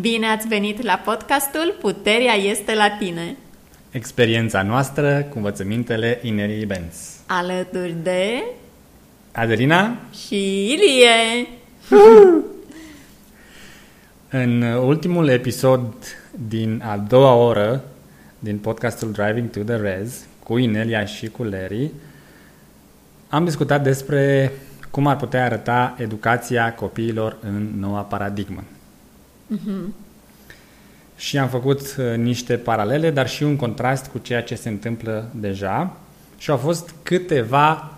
Bine ați venit la podcastul Puterea este la tine. Experiența noastră cu învățămintele Inerii Benz. Alături de Adelina și Ilie. În ultimul episod din a doua oră din podcastul Driving to the Res cu Inelia și cu Larry am discutat despre cum ar putea arăta educația copiilor în noua paradigmă. Uh-huh. Și am făcut uh, niște paralele, dar și un contrast cu ceea ce se întâmplă deja. Și au fost câteva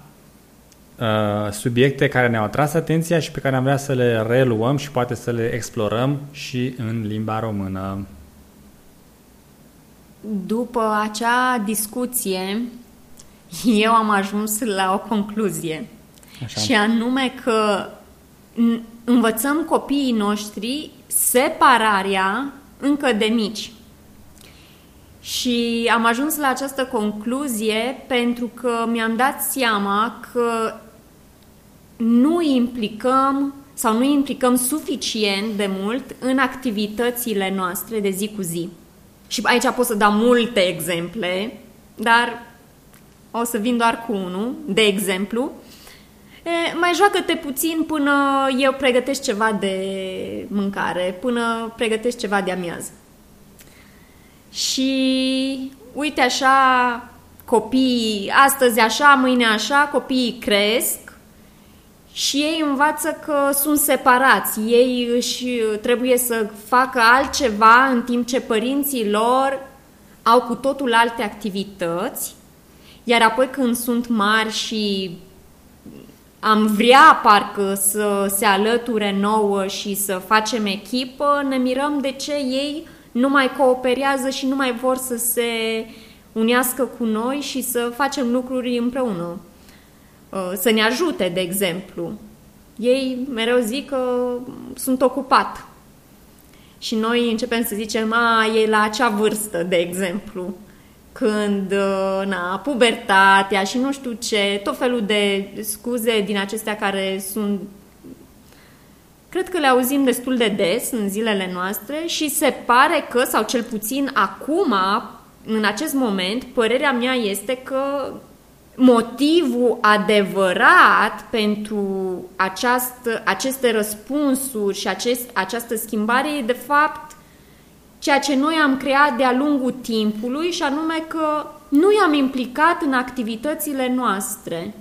uh, subiecte care ne-au atras atenția și pe care am vrea să le reluăm și poate să le explorăm și în limba română. După acea discuție, eu am ajuns la o concluzie. Așa. Și anume că învățăm copiii noștri separarea încă de mici. Și am ajuns la această concluzie pentru că mi-am dat seama că nu implicăm sau nu implicăm suficient de mult în activitățile noastre de zi cu zi. Și aici pot să dau multe exemple, dar o să vin doar cu unul, de exemplu. E, mai joacă-te puțin până eu pregătesc ceva de mâncare, până pregătesc ceva de amiază. Și uite așa, copiii, astăzi așa, mâine așa, copiii cresc și ei învață că sunt separați. Ei își trebuie să facă altceva în timp ce părinții lor au cu totul alte activități, iar apoi când sunt mari și am vrea parcă să se alăture nouă și să facem echipă, ne mirăm de ce ei nu mai cooperează și nu mai vor să se unească cu noi și să facem lucruri împreună. Uh, să ne ajute, de exemplu. Ei mereu zic că sunt ocupat. Și noi începem să zicem, a, e la acea vârstă, de exemplu când, uh, na, pubertatea și nu știu ce, tot felul de scuze din acestea care sunt cred că le auzim destul de des în zilele noastre și se pare că, sau cel puțin acum, în acest moment, părerea mea este că motivul adevărat pentru această, aceste răspunsuri și acest, această schimbare e, de fapt, ceea ce noi am creat de-a lungul timpului și anume că nu i-am implicat în activitățile noastre.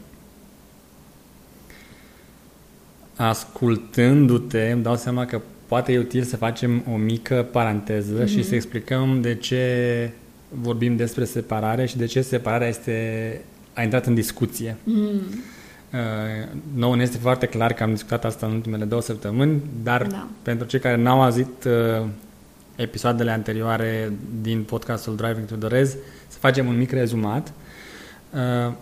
Ascultându-te, îmi dau seama că poate e util să facem o mică paranteză mm-hmm. și să explicăm de ce vorbim despre separare și de ce separarea este, a intrat în discuție. Mm. Uh, nouă ne este foarte clar că am discutat asta în ultimele două săptămâni, dar da. pentru cei care n-au auzit uh, episoadele anterioare din podcastul Driving to the Rez, să facem un mic rezumat. Uh,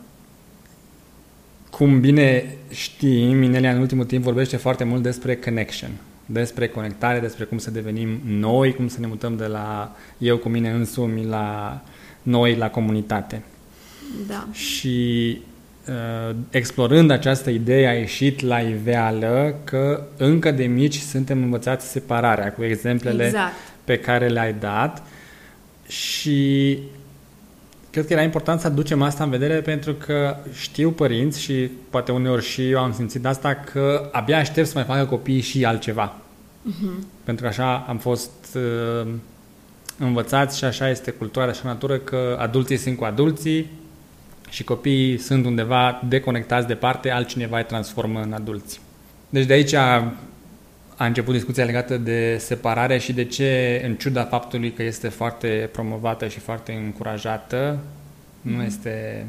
cum bine știi, Minelia în ultimul timp vorbește foarte mult despre connection, despre conectare, despre cum să devenim noi, cum să ne mutăm de la eu cu mine însumi la noi, la comunitate. Da. Și uh, explorând această idee a ieșit la iveală că încă de mici suntem învățați separarea, cu exemplele exact pe care le-ai dat și cred că era important să aducem asta în vedere pentru că știu părinți și poate uneori și eu am simțit asta că abia aștept să mai facă copiii și altceva. Uh-huh. Pentru că așa am fost uh, învățați și așa este cultura, așa natură că adulții sunt cu adulții și copiii sunt undeva deconectați departe, altcineva îi transformă în adulți. Deci de aici a început discuția legată de separare și de ce, în ciuda faptului că este foarte promovată și foarte încurajată, mm-hmm. nu mhm. este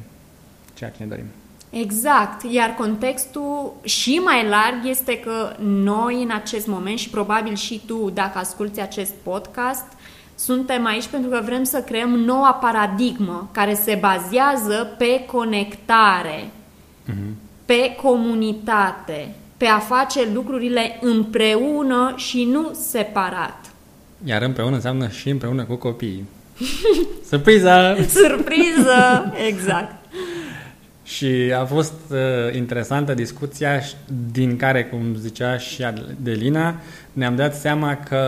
ceea ce ne dorim. Exact, iar contextul și mai larg este că noi în acest moment și probabil și tu dacă asculti acest podcast, suntem aici pentru că vrem să creăm noua paradigmă care se bazează pe conectare, mm-hmm. pe comunitate, pe a face lucrurile împreună și nu separat. Iar împreună înseamnă și împreună cu copiii. Surpriză! Surpriză! Exact. și a fost uh, interesantă discuția din care, cum zicea și Adelina, ne-am dat seama că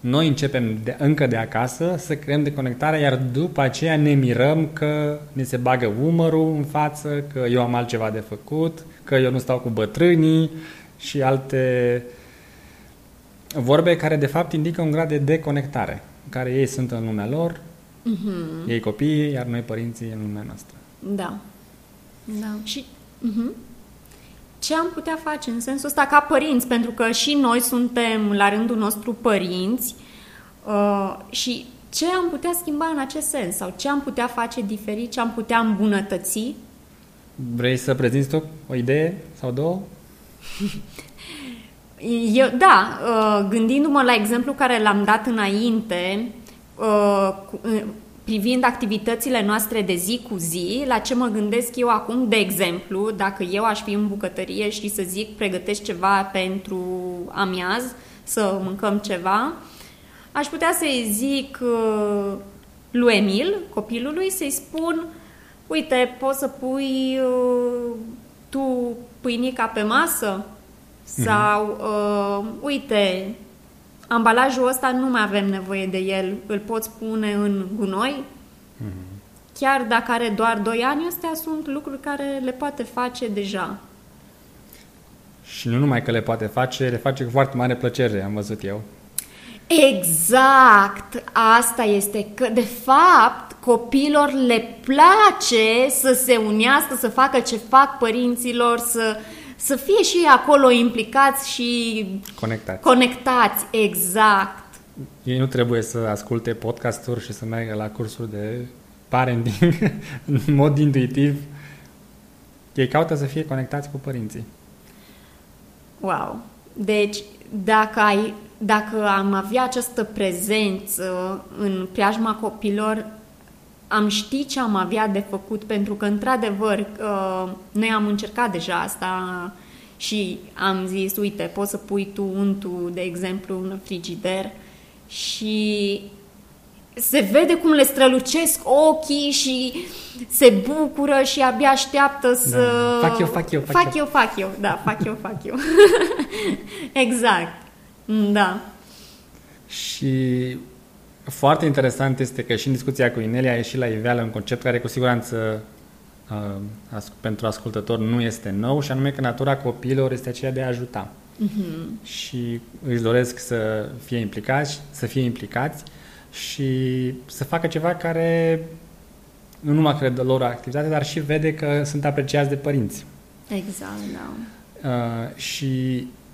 noi începem de, încă de acasă să creăm deconectarea, iar după aceea ne mirăm că ne se bagă umărul în față, că eu am altceva de făcut, că eu nu stau cu bătrânii și alte vorbe care de fapt indică un grad de deconectare, în care ei sunt în lumea lor, uh-huh. ei copiii, iar noi părinții în lumea noastră. Da. Da. Și uh-huh. ce am putea face în sensul ăsta ca părinți, pentru că și noi suntem la rândul nostru părinți uh, și ce am putea schimba în acest sens sau ce am putea face diferit, ce am putea îmbunătăți? Vrei să prezinți tu o idee sau două? Eu, da, uh, gândindu-mă la exemplu care l-am dat înainte, uh, uh, privind activitățile noastre de zi cu zi, la ce mă gândesc eu acum, de exemplu, dacă eu aș fi în bucătărie și să zic pregătesc ceva pentru amiaz, să mâncăm ceva, aș putea să-i zic lui Emil, copilului, să-i spun uite, poți să pui tu pâinica pe masă? Sau, uh, uite, ambalajul ăsta nu mai avem nevoie de el, îl poți pune în gunoi? Mm-hmm. Chiar dacă are doar 2 ani, astea sunt lucruri care le poate face deja. Și nu numai că le poate face, le face cu foarte mare plăcere, am văzut eu. Exact! Asta este că, de fapt, copilor le place să se unească, să facă ce fac părinților, să, să fie și acolo implicați și conectați. conectați. Exact. Ei nu trebuie să asculte podcasturi și să meargă la cursuri de parenting în mod intuitiv. Ei caută să fie conectați cu părinții. Wow! Deci, dacă, ai, dacă am avea această prezență în preajma copilor, am ști ce am avea de făcut, pentru că, într-adevăr, uh, noi am încercat deja asta și am zis, uite, poți să pui tu untul, de exemplu, în frigider și se vede cum le strălucesc ochii și se bucură și abia așteaptă da. să... Da. Fac eu, fac eu, fac, fac eu. eu. Fac eu, da, fac eu, fac eu. exact, da. Și foarte interesant este că și în discuția cu Inelia a ieșit la iveală un concept care cu siguranță uh, pentru ascultător nu este nou și anume că natura copiilor este aceea de a ajuta. Uh-huh. Și își doresc să fie implicați, să fie implicați și să facă ceva care nu numai cred lor activitate, dar și vede că sunt apreciați de părinți. Exact, da. Uh, și Mm,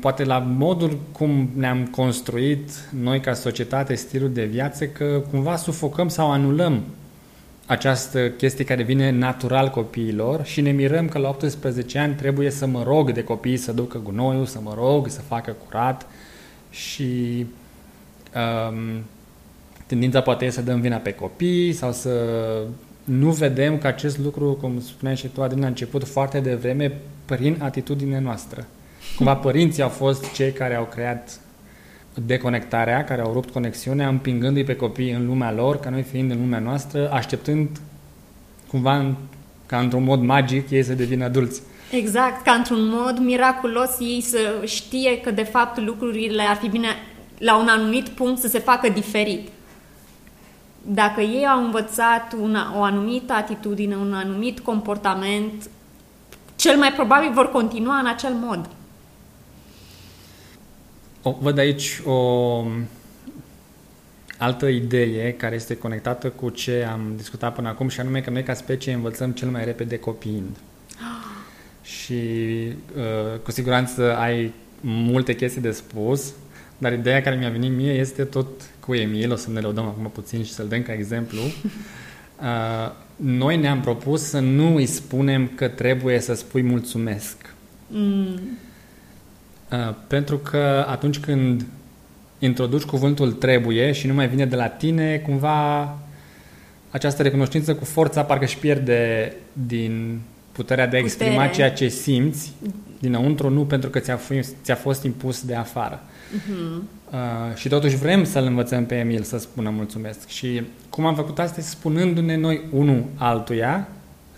poate la modul cum ne-am construit noi ca societate stilul de viață, că cumva sufocăm sau anulăm această chestie care vine natural copiilor și ne mirăm că la 18 ani trebuie să mă rog de copii să ducă gunoiul, să mă rog să facă curat și um, tendința poate e să dăm vina pe copii sau să nu vedem că acest lucru, cum spuneai și tu, Adin, a început foarte devreme prin atitudinea noastră. Cumva părinții au fost cei care au creat deconectarea, care au rupt conexiunea, împingându-i pe copii în lumea lor, ca noi fiind în lumea noastră, așteptând cumva ca într-un mod magic ei să devină adulți. Exact, ca într-un mod miraculos ei să știe că de fapt lucrurile ar fi bine la un anumit punct să se facă diferit. Dacă ei au învățat una, o anumită atitudine, un anumit comportament, cel mai probabil vor continua în acel mod. O, văd aici o altă idee care este conectată cu ce am discutat până acum și anume că noi ca specie învățăm cel mai repede copiind. și uh, cu siguranță ai multe chestii de spus, dar ideea care mi-a venit mie este tot cu Emil, o să ne lăudăm acum puțin și să-l dăm ca exemplu. Uh, noi ne-am propus să nu îi spunem că trebuie să spui mulțumesc. Mm. Uh, pentru că atunci când introduci cuvântul trebuie și nu mai vine de la tine, cumva această recunoștință cu forța parcă își pierde din puterea de a exprima Putere. ceea ce simți dinăuntru, nu pentru că ți-a, fost, ți-a fost impus de afară. Uh-huh. Uh, și totuși vrem să-l învățăm pe Emil să spună mulțumesc. Și cum am făcut asta, spunându-ne noi unul altuia,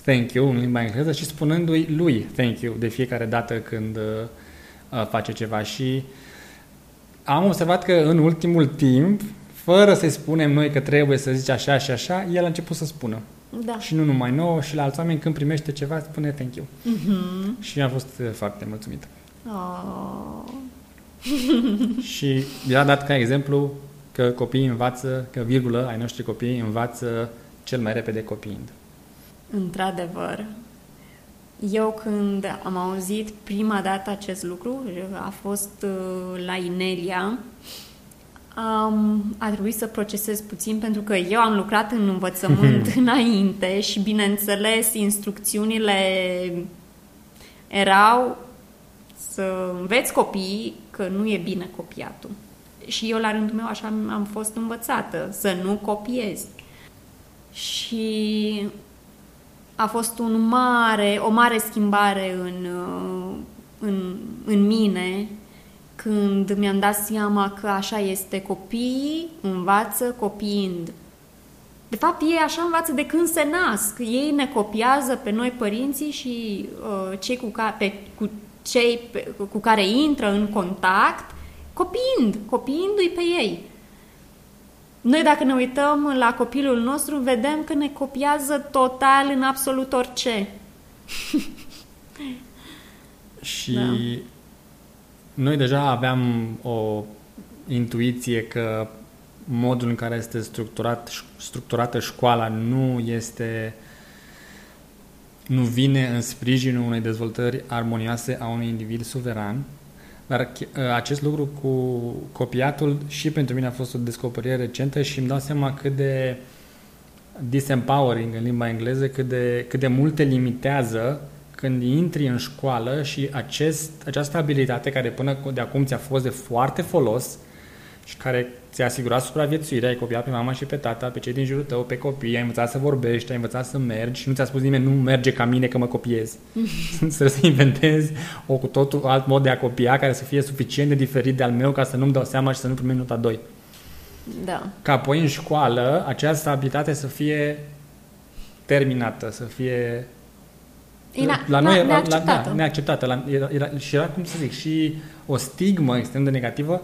thank you în limba engleză, și spunându-i lui thank you de fiecare dată când uh, face ceva și am observat că în ultimul timp, fără să-i spunem noi că trebuie să zici așa și așa, el a început să spună. Da. Și nu numai nouă, și la alți oameni când primește ceva, spune thank you. Mm-hmm. Și am fost uh, foarte mulțumit. Oh. și i-a dat ca exemplu că copiii învață, că virgulă, ai noștri copii învață cel mai repede copiind. Într-adevăr. Eu când am auzit prima dată acest lucru, a fost uh, la Inelia, um, a trebuit să procesez puțin pentru că eu am lucrat în învățământ înainte și, bineînțeles, instrucțiunile erau să înveți copiii că nu e bine copiatul. Și eu, la rândul meu, așa am fost învățată, să nu copiez. Și a fost un mare, o mare schimbare în, uh, în, în mine când mi-am dat seama că așa este copiii învață copiind. De fapt, ei așa învață de când se nasc. Ei ne copiază pe noi părinții și uh, cei cu, ca, pe, cu cei pe, cu care intră în contact, copiind, copiindu-i pe ei. Noi dacă ne uităm la copilul nostru, vedem că ne copiază total în absolut orice. și da. noi deja aveam o intuiție că modul în care este structurat, structurată școala nu este nu vine în sprijinul unei dezvoltări armonioase a unui individ suveran, dar ă, acest lucru cu copiatul și pentru mine a fost o descoperire recentă și îmi dau seama cât de disempowering în limba engleză, cât de, cât de mult te limitează când intri în școală și acest, această abilitate care până de acum ți-a fost de foarte folos și care ți-a asigurat supraviețuirea, ai copiat pe mama și pe tata, pe cei din jurul tău, pe copii, ai învățat să vorbești, ai învățat să mergi și nu ți-a spus nimeni nu merge ca mine că mă copiezi. să inventezi o cu totul alt mod de a copia care să fie suficient de diferit de al meu ca să nu-mi dau seama și să nu primim nota 2. Da. Ca apoi în școală această abilitate să fie terminată, să fie Ina, la noi era neacceptată. La, da, neacceptată. La, era, era, și era, cum să zic, și o stigmă extrem de negativă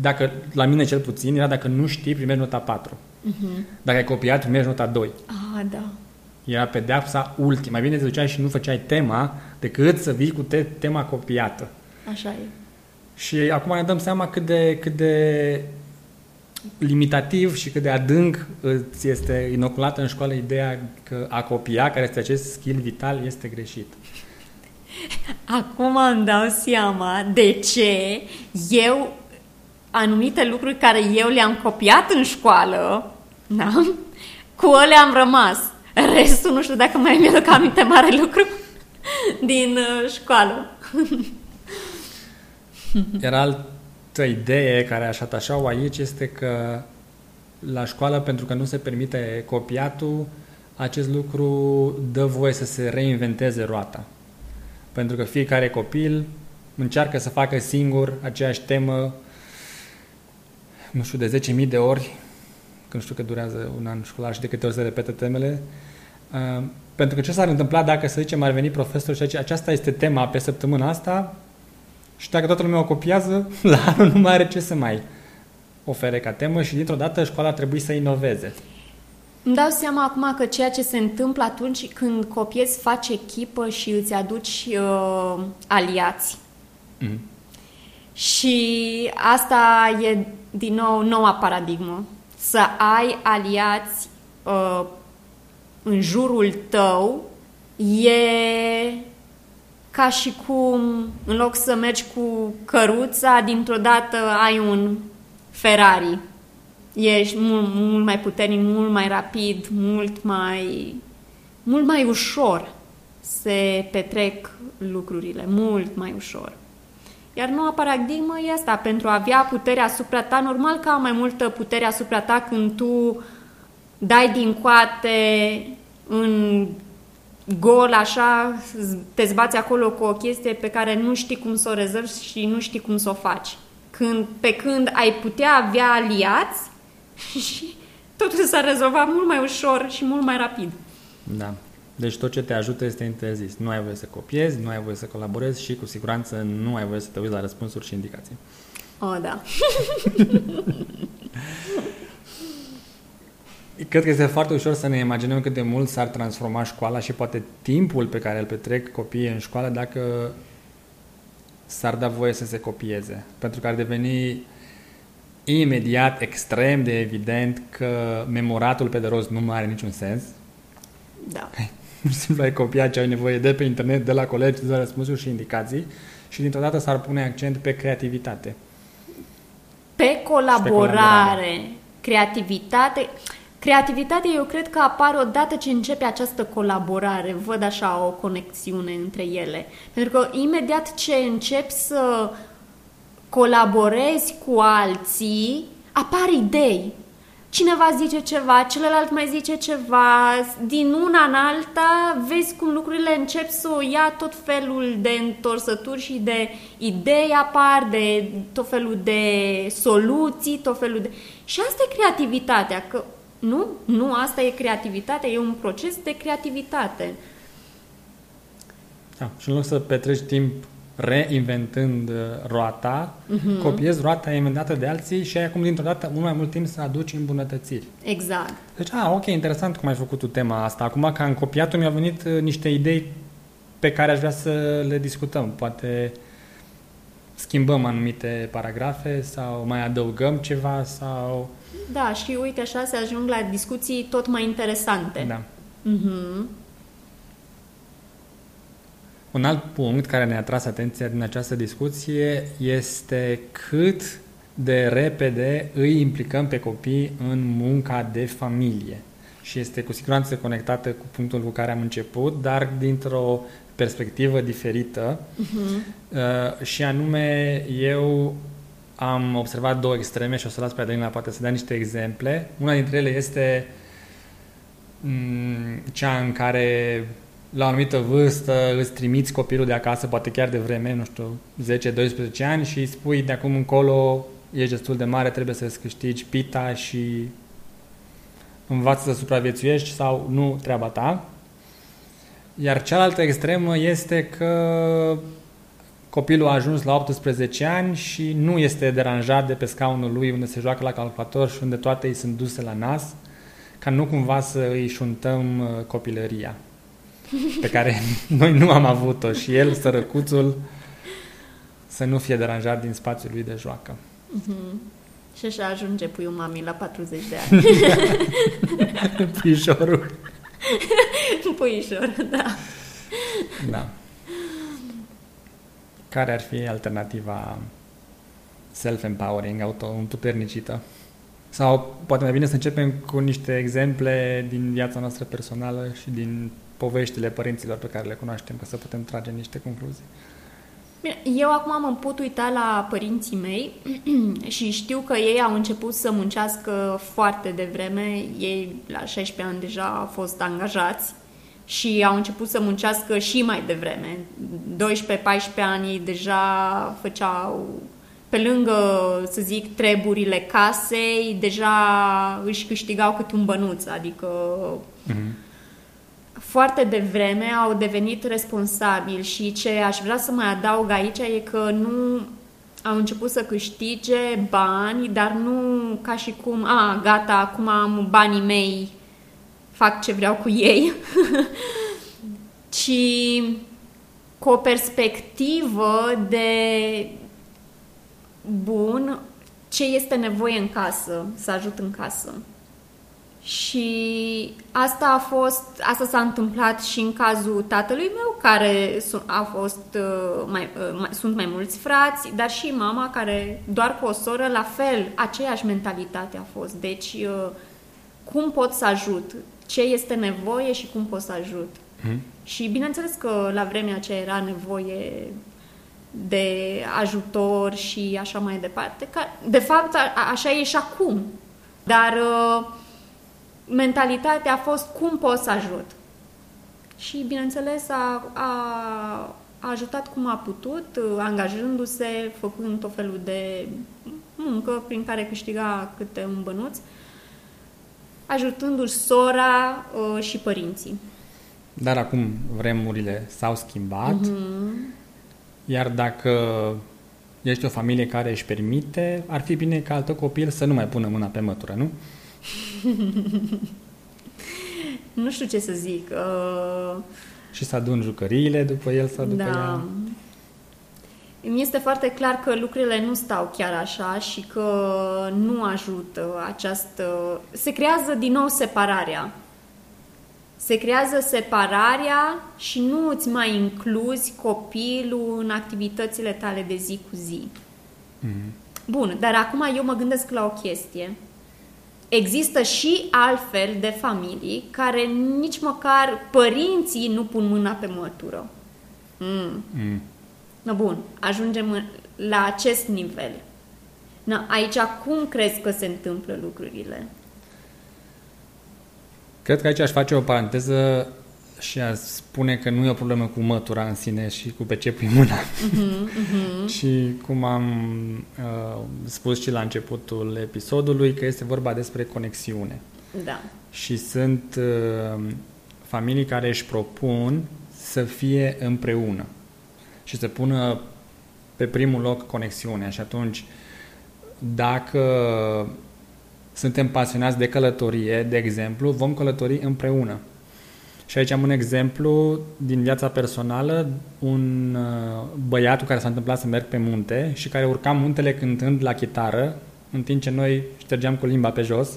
dacă, la mine cel puțin, era dacă nu știi, primești nota 4. Uh-huh. Mhm. Dacă ai copiat, primești nota 2. Ah, da. Era pedeapsa ultimă. Mai bine te duceai și nu făceai tema decât să vii cu te- tema copiată. Așa e. Și acum ne dăm seama cât de, cât de limitativ și cât de adânc îți este inoculată în școală ideea că a copia, care este acest skill vital, este greșit. Acum îmi dau seama de ce eu anumite lucruri care eu le-am copiat în școală, da? cu ele am rămas. Restul nu știu dacă mai mi-aduc aminte mare lucru din uh, școală. Era altă idee care aș atașa-o aici este că la școală, pentru că nu se permite copiatul, acest lucru dă voie să se reinventeze roata. Pentru că fiecare copil încearcă să facă singur aceeași temă nu știu, de 10.000 de ori, când știu că durează un an școlar și de câte ori se repetă temele, uh, pentru că ce s-ar întâmpla dacă, să zicem, ar veni profesor și zice, aceasta este tema pe săptămâna asta și dacă toată lumea o copiază, la anul nu mai are ce să mai ofere ca temă și dintr-o dată școala ar trebui să inoveze. Îmi dau seama acum că ceea ce se întâmplă atunci când copiezi, faci echipă și îți aduci uh, aliați. Mm. Și asta e din nou noua paradigmă. Să ai aliați uh, în jurul tău e ca și cum în loc să mergi cu căruța, dintr-o dată ai un Ferrari. Ești mult, mult mai puternic, mult mai rapid, mult mai, mult mai ușor se petrec lucrurile, mult mai ușor. Iar noua paradigmă e asta, pentru a avea putere asupra ta, normal că am mai multă putere asupra ta când tu dai din coate în gol așa, te zbați acolo cu o chestie pe care nu știi cum să o rezolvi și nu știi cum să o faci. Când, pe când ai putea avea aliați și totul s-ar rezolva mult mai ușor și mult mai rapid. Da. Deci tot ce te ajută este interzis. Nu ai voie să copiezi, nu ai voie să colaborezi și cu siguranță nu ai voie să te uiți la răspunsuri și indicații. Oh, da. Cred că este foarte ușor să ne imaginăm cât de mult s-ar transforma școala și poate timpul pe care îl petrec copiii în școală dacă s-ar da voie să se copieze. Pentru că ar deveni imediat extrem de evident că memoratul pe de rost nu mai are niciun sens. Da. Pur și simplu ai copiat ce ai nevoie de pe internet, de la colegi, de răspunsuri și indicații și dintr-o dată s-ar pune accent pe creativitate. Pe colaborare, pe colaborare. creativitate. Creativitatea eu cred că apare odată ce începe această colaborare, văd așa o conexiune între ele. Pentru că imediat ce începi să colaborezi cu alții, apar idei. Cineva zice ceva, celălalt mai zice ceva, din una în alta vezi cum lucrurile încep să o ia tot felul de întorsături și de idei apar, de tot felul de soluții, tot felul de... Și asta e creativitatea, că nu, nu, asta e creativitatea, e un proces de creativitate. Da, și în loc să petreci timp reinventând uh, roata, uh-huh. copiezi roata inventată de alții și ai acum dintr-o dată mult mai mult timp să aduci îmbunătățiri. Exact. Deci, a, ok, interesant cum ai făcut tu tema asta. Acum că am copiat mi-au venit uh, niște idei pe care aș vrea să le discutăm. Poate schimbăm anumite paragrafe sau mai adăugăm ceva sau... Da, și uite așa se ajung la discuții tot mai interesante. Da. Uh-huh. Un alt punct care ne-a tras atenția din această discuție este cât de repede îi implicăm pe copii în munca de familie. Și este cu siguranță conectată cu punctul cu care am început, dar dintr-o perspectivă diferită. Uh-huh. Uh, și anume, eu am observat două extreme și o să las pe Adelina poate să dea niște exemple. Una dintre ele este mm, cea în care la o anumită vârstă îți trimiți copilul de acasă, poate chiar de vreme, nu știu, 10-12 ani și îi spui de acum încolo ești destul de mare, trebuie să-ți câștigi pita și învață să supraviețuiești sau nu treaba ta. Iar cealaltă extremă este că copilul a ajuns la 18 ani și nu este deranjat de pe scaunul lui unde se joacă la calculator și unde toate îi sunt duse la nas, ca nu cumva să îi șuntăm uh, copilăria pe care noi nu am avut-o și el, sărăcuțul, să nu fie deranjat din spațiul lui de joacă. Mm-hmm. Și așa ajunge puiul mami la 40 de ani. Puișorul. Puișor, da. Da. Care ar fi alternativa self-empowering, auto-împuternicită? Sau poate mai bine să începem cu niște exemple din viața noastră personală și din poveștile părinților pe care le cunoaștem, ca să putem trage niște concluzii. Bine, eu acum mă pot uita la părinții mei și știu că ei au început să muncească foarte devreme. Ei la 16 ani deja au fost angajați și au început să muncească și mai devreme. 12-14 ani ei deja făceau pe lângă, să zic, treburile casei, deja își câștigau cât un bănuț, adică mm-hmm foarte devreme au devenit responsabili și ce aș vrea să mai adaug aici e că nu au început să câștige bani, dar nu ca și cum, a, gata, acum am banii mei, fac ce vreau cu ei, ci cu o perspectivă de bun, ce este nevoie în casă, să ajut în casă. Și asta a fost, asta s-a întâmplat și în cazul tatălui meu, care a fost uh, mai, uh, mai, sunt mai mulți frați, dar și mama, care doar cu o soră, la fel, aceeași mentalitate a fost. Deci, uh, cum pot să ajut? Ce este nevoie și cum pot să ajut? Mm. Și bineînțeles că la vremea aceea era nevoie de ajutor și așa mai departe. De fapt, așa e și acum. Dar mentalitatea a fost cum pot să ajut. Și, bineînțeles, a, a, a ajutat cum a putut, angajându-se, făcând tot felul de muncă prin care câștiga câte un bănuț, ajutându-și sora uh, și părinții. Dar acum vremurile s-au schimbat, uh-huh. iar dacă ești o familie care își permite, ar fi bine ca altă copil să nu mai pună mâna pe mătură, nu? nu știu ce să zic. Uh... Și să adun jucăriile după el sau după da. ea. Mi este foarte clar că lucrurile nu stau chiar așa și că nu ajută această... Se creează din nou separarea. Se creează separarea și nu îți mai incluzi copilul în activitățile tale de zi cu zi. Mm-hmm. Bun, dar acum eu mă gândesc la o chestie. Există și altfel de familii care nici măcar părinții nu pun mâna pe mătură. Mm. Mm. No, bun, ajungem la acest nivel. Na, aici cum crezi că se întâmplă lucrurile? Cred că aici aș face o paranteză și a spune că nu e o problemă cu mătura în sine și cu pe ce pui mâna. Uh-huh, uh-huh. și cum am uh, spus și la începutul episodului, că este vorba despre conexiune. Da. Și sunt uh, familii care își propun să fie împreună și să pună pe primul loc conexiunea și atunci dacă suntem pasionați de călătorie, de exemplu, vom călători împreună. Și aici am un exemplu din viața personală, un uh, băiat cu care s-a întâmplat să merg pe munte și care urca muntele cântând la chitară, în timp ce noi ștergeam cu limba pe jos.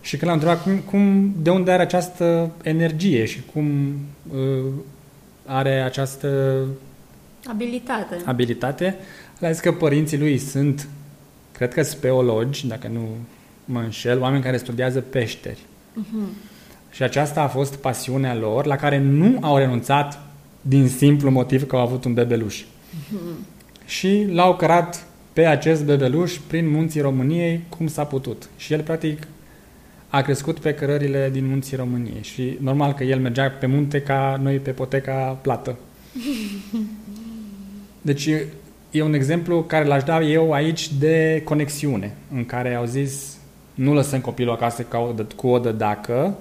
și când l-am întrebat cum, cum, de unde are această energie și cum uh, are această abilitate. abilitate, a zis că părinții lui sunt, cred că speologi, dacă nu mă înșel, oameni care studiază peșteri. Uh-huh. Și aceasta a fost pasiunea lor, la care nu au renunțat din simplu motiv că au avut un bebeluș. Uh-huh. Și l-au cărat pe acest bebeluș prin munții României cum s-a putut. Și el, practic, a crescut pe cărările din munții României și normal că el mergea pe munte ca noi pe poteca plată. Deci e un exemplu care l-aș da eu aici de conexiune, în care au zis nu lăsăm copilul acasă cu o de dacă,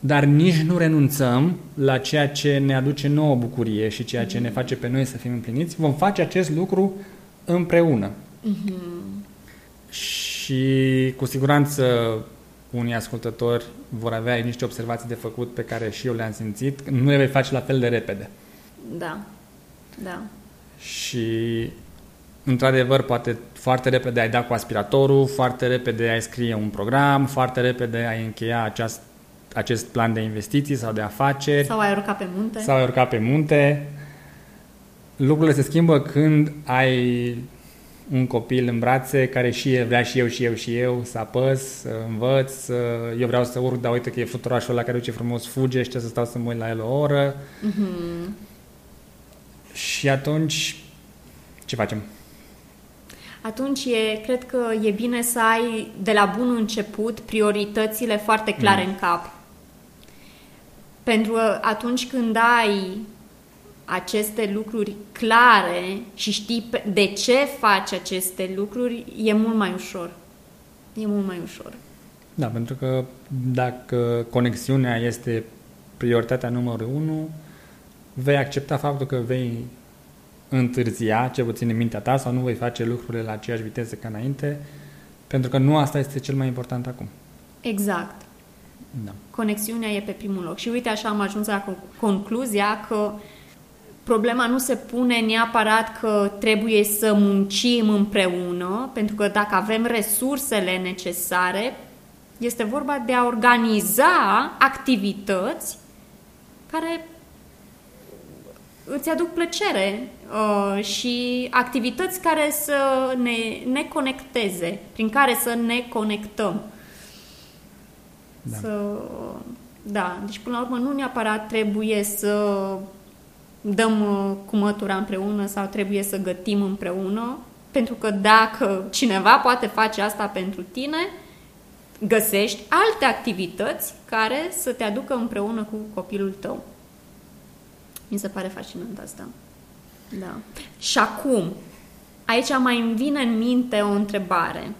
dar nici nu renunțăm la ceea ce ne aduce nouă bucurie și ceea ce ne face pe noi să fim împliniți. Vom face acest lucru împreună. Mm-hmm. Și cu siguranță unii ascultători vor avea niște observații de făcut pe care și eu le-am simțit. Nu le vei face la fel de repede. Da. Da. Și într-adevăr, poate foarte repede ai da cu aspiratorul, foarte repede ai scrie un program, foarte repede ai încheia aceast, acest plan de investiții sau de afaceri. Sau ai urcat pe munte. Sau ai urcat pe munte. Lucrurile se schimbă când ai un copil în brațe care și e, vrea și eu și eu și eu să apăs, să învăț, să, eu vreau să urc, dar uite că e fluturașul ăla care duce frumos fuge și să stau să mă uit la el o oră. Mm-hmm. Și atunci, ce facem? Atunci e, cred că e bine să ai de la bun început prioritățile foarte clare mm. în cap. Pentru că atunci când ai aceste lucruri clare și știi de ce faci aceste lucruri, e mult mai ușor. E mult mai ușor. Da, pentru că dacă conexiunea este prioritatea numărul unu, vei accepta faptul că vei întârzia, ce puțin în mintea ta, sau nu vei face lucrurile la aceeași viteză ca înainte, pentru că nu asta este cel mai important acum. Exact. Da. Conexiunea e pe primul loc. Și uite, așa am ajuns la concluzia că problema nu se pune neapărat că trebuie să muncim împreună, pentru că dacă avem resursele necesare, este vorba de a organiza activități care îți aduc plăcere uh, și activități care să ne, ne conecteze, prin care să ne conectăm. Da. Să, da, deci până la urmă nu neapărat trebuie să dăm uh, cu mătura împreună sau trebuie să gătim împreună, pentru că dacă cineva poate face asta pentru tine, găsești alte activități care să te aducă împreună cu copilul tău. Mi se pare fascinant asta. Da. Și acum, aici mai îmi vine în minte o întrebare.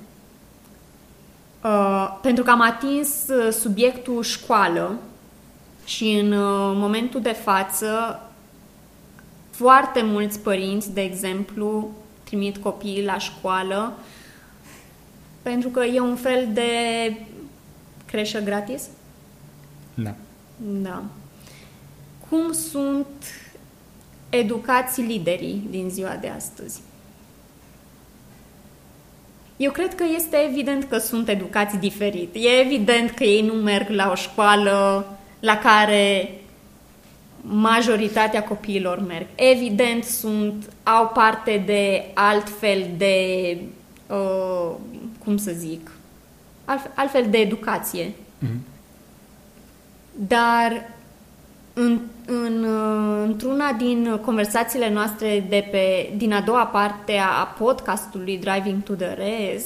Uh, pentru că am atins uh, subiectul școală și în uh, momentul de față foarte mulți părinți, de exemplu, trimit copiii la școală pentru că e un fel de creșă gratis. Da. Da. Cum sunt educați liderii din ziua de astăzi? Eu cred că este evident că sunt educați diferit. E evident că ei nu merg la o școală la care majoritatea copiilor merg. Evident sunt, au parte de altfel de, uh, cum să zic, altfel de educație. Mm-hmm. Dar în, în, într-una din conversațiile noastre de pe, din a doua parte a podcastului Driving to the Res,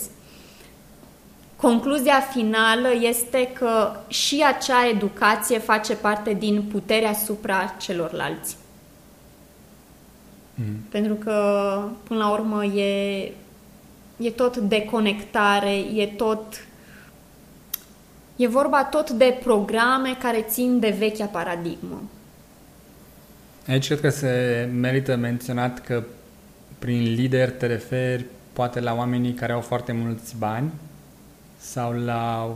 concluzia finală este că și acea educație face parte din puterea asupra celorlalți. Mm. Pentru că, până la urmă, e, e tot deconectare, e tot E vorba tot de programe care țin de vechea paradigmă. Aici cred că se merită menționat că prin lider te referi poate la oamenii care au foarte mulți bani sau la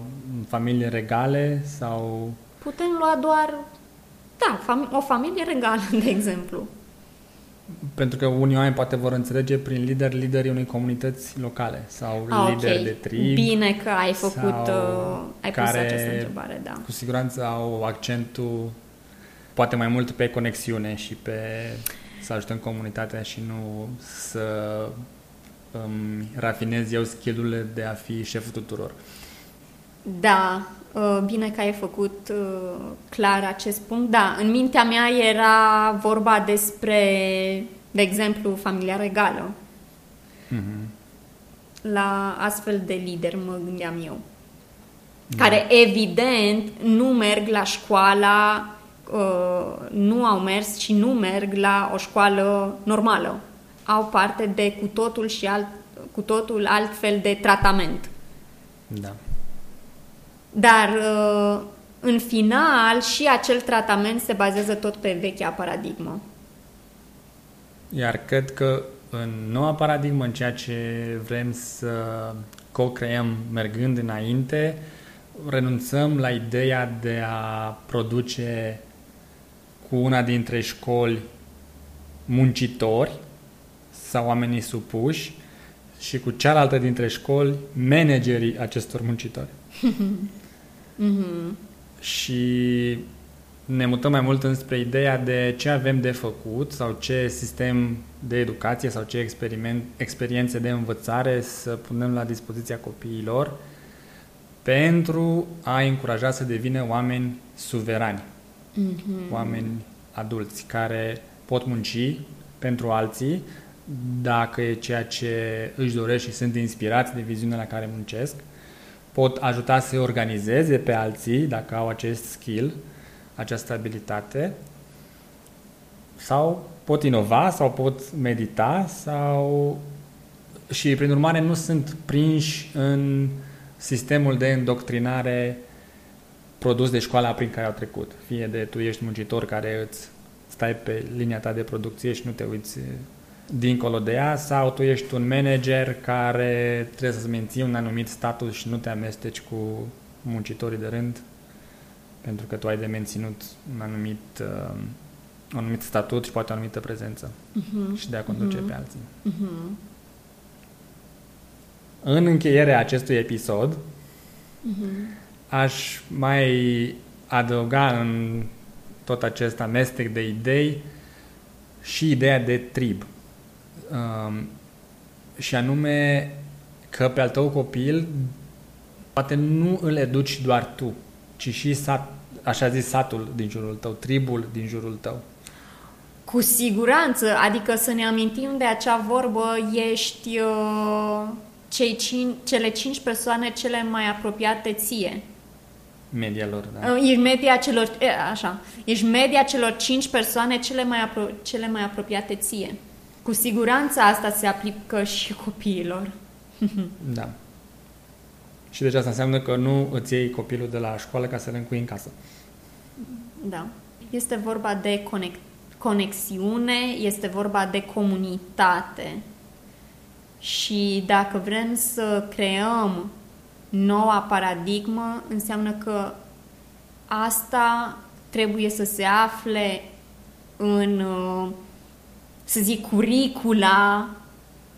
familii regale sau... Putem lua doar, da, fam- o familie regală, de exemplu. Pentru că unii oameni poate vor înțelege prin lider liderii unei comunități locale sau ah, lider okay. de trib. Bine că ai făcut, uh, ai pus această întrebare, da. Cu siguranță au accentul poate mai mult pe conexiune și pe să ajutăm comunitatea și nu să um, rafinez eu skillurile de a fi șeful tuturor. Da, uh, bine că ai făcut uh, clar acest punct. Da, în mintea mea era vorba despre, de exemplu, familia regală. Mm-hmm. La astfel de lider mă gândeam eu. Da. Care, evident, nu merg la școala, uh, nu au mers și nu merg la o școală normală. Au parte de cu totul și alt, cu totul altfel de tratament. Da. Dar uh, în final și acel tratament se bazează tot pe vechea paradigmă. Iar cred că în noua paradigmă, în ceea ce vrem să co-creăm mergând înainte, renunțăm la ideea de a produce cu una dintre școli muncitori sau oamenii supuși și cu cealaltă dintre școli managerii acestor muncitori. mm-hmm. Și ne mutăm mai mult înspre ideea de ce avem de făcut sau ce sistem de educație sau ce experiment, experiențe de învățare să punem la dispoziția copiilor pentru a încuraja să devină oameni suverani, mm-hmm. oameni adulți care pot munci pentru alții dacă e ceea ce își doresc și sunt inspirați de viziunea la care muncesc pot ajuta să organizeze pe alții dacă au acest skill, această abilitate sau pot inova sau pot medita sau și prin urmare nu sunt prinși în sistemul de îndoctrinare produs de școala prin care au trecut. Fie de tu ești muncitor care îți stai pe linia ta de producție și nu te uiți dincolo de ea sau tu ești un manager care trebuie să-ți menții un anumit status și nu te amesteci cu muncitorii de rând pentru că tu ai de menținut un anumit, uh, un anumit statut și poate o anumită prezență uh-huh. și de a conduce uh-huh. pe alții. Uh-huh. În încheierea acestui episod uh-huh. aș mai adăuga în tot acest amestec de idei și ideea de trib. Um, și anume că pe al tău copil poate nu îl educi doar tu, ci și sat, așa zis satul din jurul tău, tribul din jurul tău. Cu siguranță, adică să ne amintim de acea vorbă, ești uh, cei cinci, cele cinci persoane cele mai apropiate ție. Media lor, da. Uh, ești media celor, așa, ești media celor cinci persoane cele mai, apro, cele mai apropiate ție. Cu siguranță asta se aplică și copiilor. da. Și deci asta înseamnă că nu îți iei copilul de la școală ca să-l încui în casă. Da. Este vorba de conect, conexiune, este vorba de comunitate. Și dacă vrem să creăm noua paradigmă, înseamnă că asta trebuie să se afle în, uh, să zic, curicula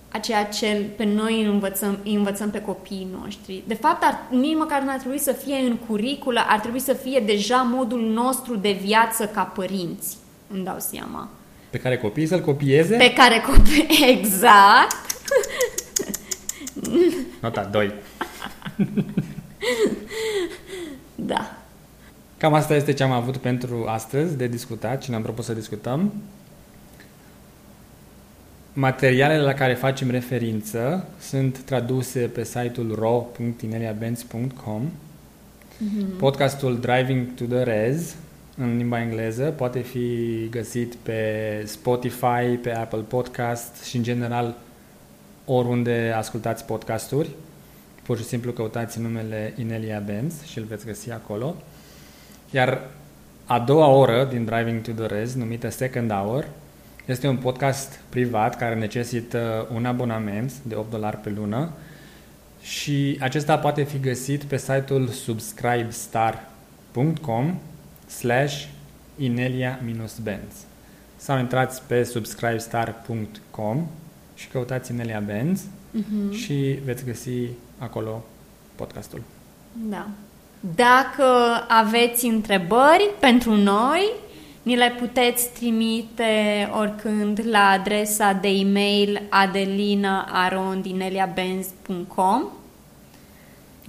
a ceea ce pe noi învățăm, învățăm pe copiii noștri. De fapt, ar, nici măcar nu ar trebui să fie în curriculă, ar trebui să fie deja modul nostru de viață ca părinți, îmi dau seama. Pe care copiii să-l copieze? Pe care copii, exact. Nota 2. da. Cam asta este ce am avut pentru astăzi de discutat și ne-am propus să discutăm. Materialele la care facem referință sunt traduse pe site-ul ro.ineliabenz.com mm-hmm. Podcastul Driving to the Res în limba engleză poate fi găsit pe Spotify, pe Apple Podcast și în general oriunde ascultați podcasturi. Pur și simplu căutați numele Inelia Benz și îl veți găsi acolo. Iar a doua oră din Driving to the Res, numită Second Hour, este un podcast privat care necesită un abonament de 8 dolari pe lună și acesta poate fi găsit pe site-ul subscribestar.com slash inelia-benz sau intrați pe subscribestar.com și căutați Inelia Benz uh-huh. și veți găsi acolo podcastul. Da. Dacă aveți întrebări pentru noi, ni le puteți trimite oricând la adresa de e-mail adelina.arondineliabenz.com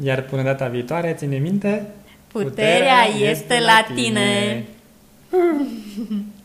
Iar până data viitoare, ține minte, puterea, puterea este, este la tine. tine.